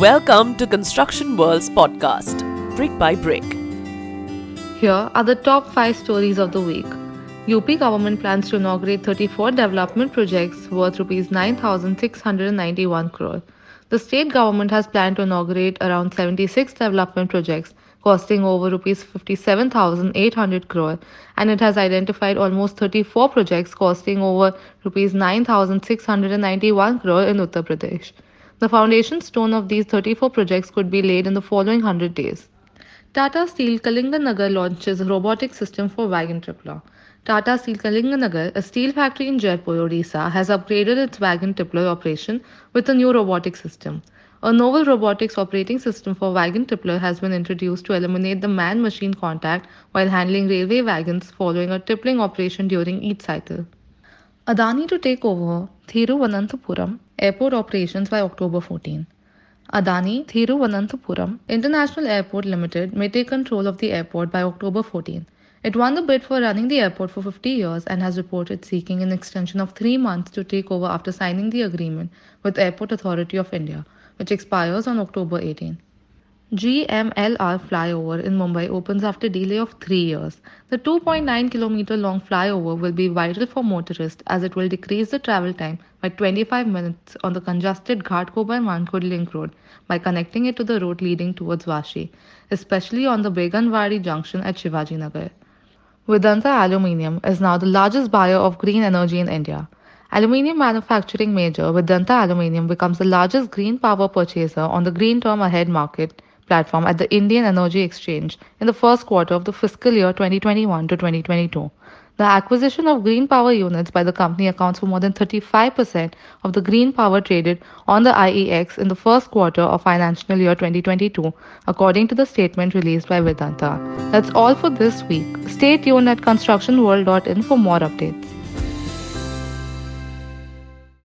Welcome to Construction World's podcast, Brick by Brick. Here are the top 5 stories of the week. UP government plans to inaugurate 34 development projects worth rupees 9691 crore. The state government has planned to inaugurate around 76 development projects costing over rupees 57,800 crore and it has identified almost 34 projects costing over rupees 9,691 crore in Uttar Pradesh. The foundation stone of these 34 projects could be laid in the following 100 days. Tata Steel Kalinganagar launches robotic system for wagon tippler. Tata Steel Kalinganagar, a steel factory in Jajpur, Odisha, has upgraded its wagon tippler operation with a new robotic system. A novel robotics operating system for wagon tippler has been introduced to eliminate the man-machine contact while handling railway wagons following a tippling operation during each cycle. Adani to take over Thiruvananthapuram airport operations by October 14. Adani Thiruvananthapuram International Airport Limited may take control of the airport by October 14. It won the bid for running the airport for 50 years and has reported seeking an extension of 3 months to take over after signing the agreement with Airport Authority of India, which expires on October 18. GMLR flyover in Mumbai opens after delay of 3 years. The 2.9 kilometer long flyover will be vital for motorists as it will decrease the travel time by 25 minutes on the congested Ghatkopar Mankhurd link road by connecting it to the road leading towards Vashi, especially on the Beganwadi junction at Shivaji Nagar. Vedanta Aluminium is now the largest buyer of green energy in India. Aluminium manufacturing major Vedanta Aluminium becomes the largest green power purchaser on the Green Term Ahead market platform at the Indian Energy Exchange in the first quarter of the fiscal year 2021 to 2022. The acquisition of green power units by the company accounts for more than 35% of the green power traded on the IEX in the first quarter of financial year 2022, according to the statement released by Vedanta. That's all for this week. Stay tuned at constructionworld.in for more updates.